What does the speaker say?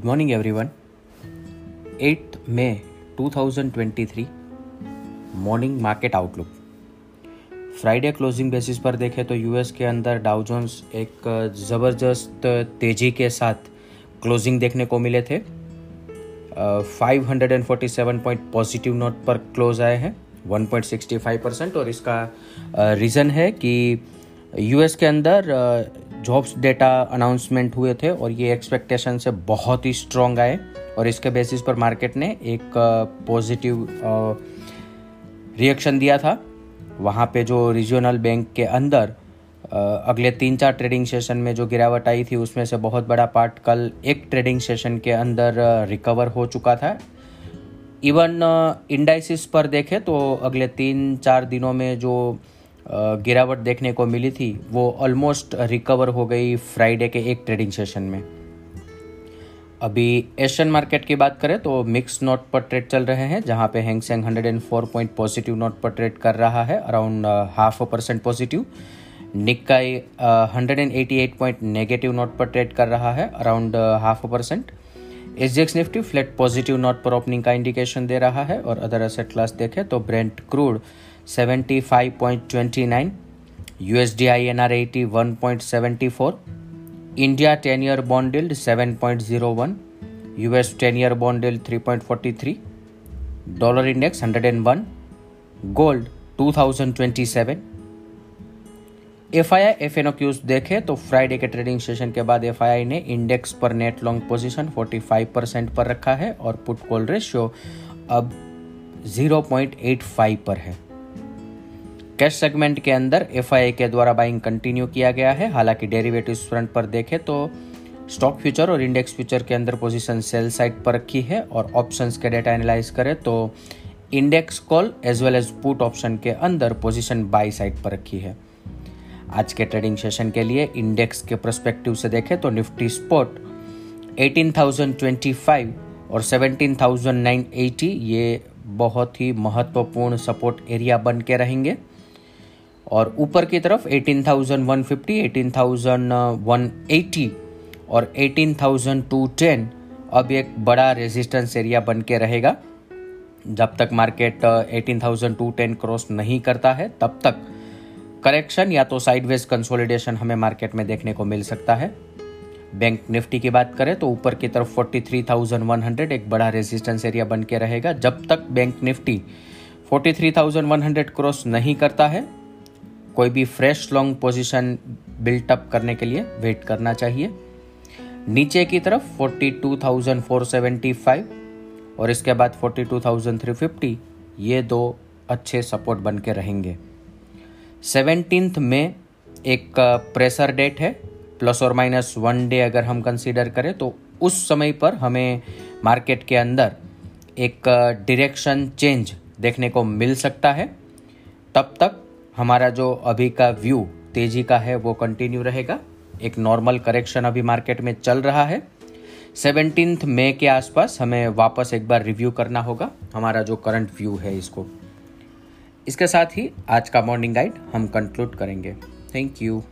Good morning everyone 8 मई 2023 morning market outlook Friday closing basis पर देखें तो यूएस के अंदर डाउ जोन्स एक ज़बरदस्त तेज़ी के साथ क्लोजिंग देखने को मिले थे। Five hundred and forty seven point positive note पर क्लोज आए हैं 1.65 परसेंट और इसका रीज़न है कि यूएस के अंदर जॉब्स डेटा अनाउंसमेंट हुए थे और ये एक्सपेक्टेशन से बहुत ही स्ट्रॉन्ग आए और इसके बेसिस पर मार्केट ने एक पॉजिटिव रिएक्शन दिया था। वहाँ पे जो रीजनल बैंक के अंदर अगले तीन चार ट्रेडिंग सेशन में जो गिरावट आई थी, उसमें से बहुत बड़ा पार्ट कल एक ट्रेडिंग सेशन के अंदर रिकवर हो चुका था। इवन इंडाइसिस पर देखें तो अगले तीन चार दिनों में जो गिरावट देखने को मिली थी। वो ऑलमोस्ट रिकवर हो गई फ्राइडे के एक ट्रेडिंग सेशन में। अभी एशियन मार्केट की बात करें तो मिक्स नोट पर ट्रेड चल रहे हैं, जहाँ पे Hang Seng 104 point positive note पर ट्रेड कर रहा है around half percent positive Nikkei hundred and eighty eight point negative note पर ट्रेड कर रहा है अराउंड हाफ़ परसेंट एस निफ्टी फ्लैट पॉजिटिव नोट पर ओपनिंग का इंडिकेशन दे रहा है, और अदर एसेट क्लास देखें तो Brent crude 75.29 USD INR 81.74 India 10 year bond yield 7.01 US 10 year bond yield 3.43 dollar index 101 gold 2027 F I I F N O cues देखे तो फ्राइडे के ट्रेडिंग सेशन के बाद एफ़ आई आई ने इंडेक्स पर net long position 45 percent पर रखा है और पुट कॉल रेशियो अब 0.85 पर है। कैश सेगमेंट के अंदर एफ़ के द्वारा बाइंग कंटिन्यू किया गया है। हालाँकि डेरिवेटिव फ्रंट पर देखें तो स्टॉक फ्यूचर और इंडेक्स फ्यूचर के अंदर पोजीशन सेल साइड पर रखी है और ऑप्शंस के डेटा एनालाइज करें तो index call as well as put option के अंदर पोजीशन बाई साइड पर रखी है। आज के ट्रेडिंग सेशन के लिए इंडेक्स के प्रस्पेक्टिव से देखें तो निफ्टी स्पॉट 18,025 और 17,980 ये बहुत ही महत्वपूर्ण सपोर्ट एरिया बन के रहेंगे। और ऊपर की तरफ़ 18,150, 18,180 और 18,210 अब एक बड़ा रेजिस्टेंस एरिया बन के रहेगा। जब तक मार्केट 18,210 क्रॉस नहीं करता है तब तक करेक्शन या तो साइडवेज कंसोलिडेशन हमें मार्केट में देखने को मिल सकता है। बैंक निफ्टी की बात करें तो ऊपर की तरफ़ 43,100 एक बड़ा रेजिस्टेंस एरिया बन के रहेगा। जब तक बैंक निफ्टी 43,100 क्रॉस नहीं करता है कोई भी फ्रेश लॉन्ग पोजीशन बिल्टअप करने के लिए वेट करना चाहिए। नीचे की तरफ़ 42,475 और इसके बाद 42,350 ये दो अच्छे सपोर्ट बन के रहेंगे। सेवनटीन्थ में एक प्रेशर डेट है प्लस और माइनस वन डे अगर हम कंसीडर करें तो उस समय पर हमें मार्केट के अंदर एक डायरेक्शन चेंज देखने को मिल सकता है। तब तक हमारा जो अभी का व्यू तेज़ी का है, वो कंटिन्यू रहेगा। एक नॉर्मल करेक्शन अभी मार्केट में चल रहा है। सेवनटीन मे के आसपास हमें वापस एक बार रिव्यू करना होगा, हमारा जो करंट व्यू है इसको। इसके साथ ही आज का मॉर्निंग गाइड हम कंक्लूड करेंगे। Thank you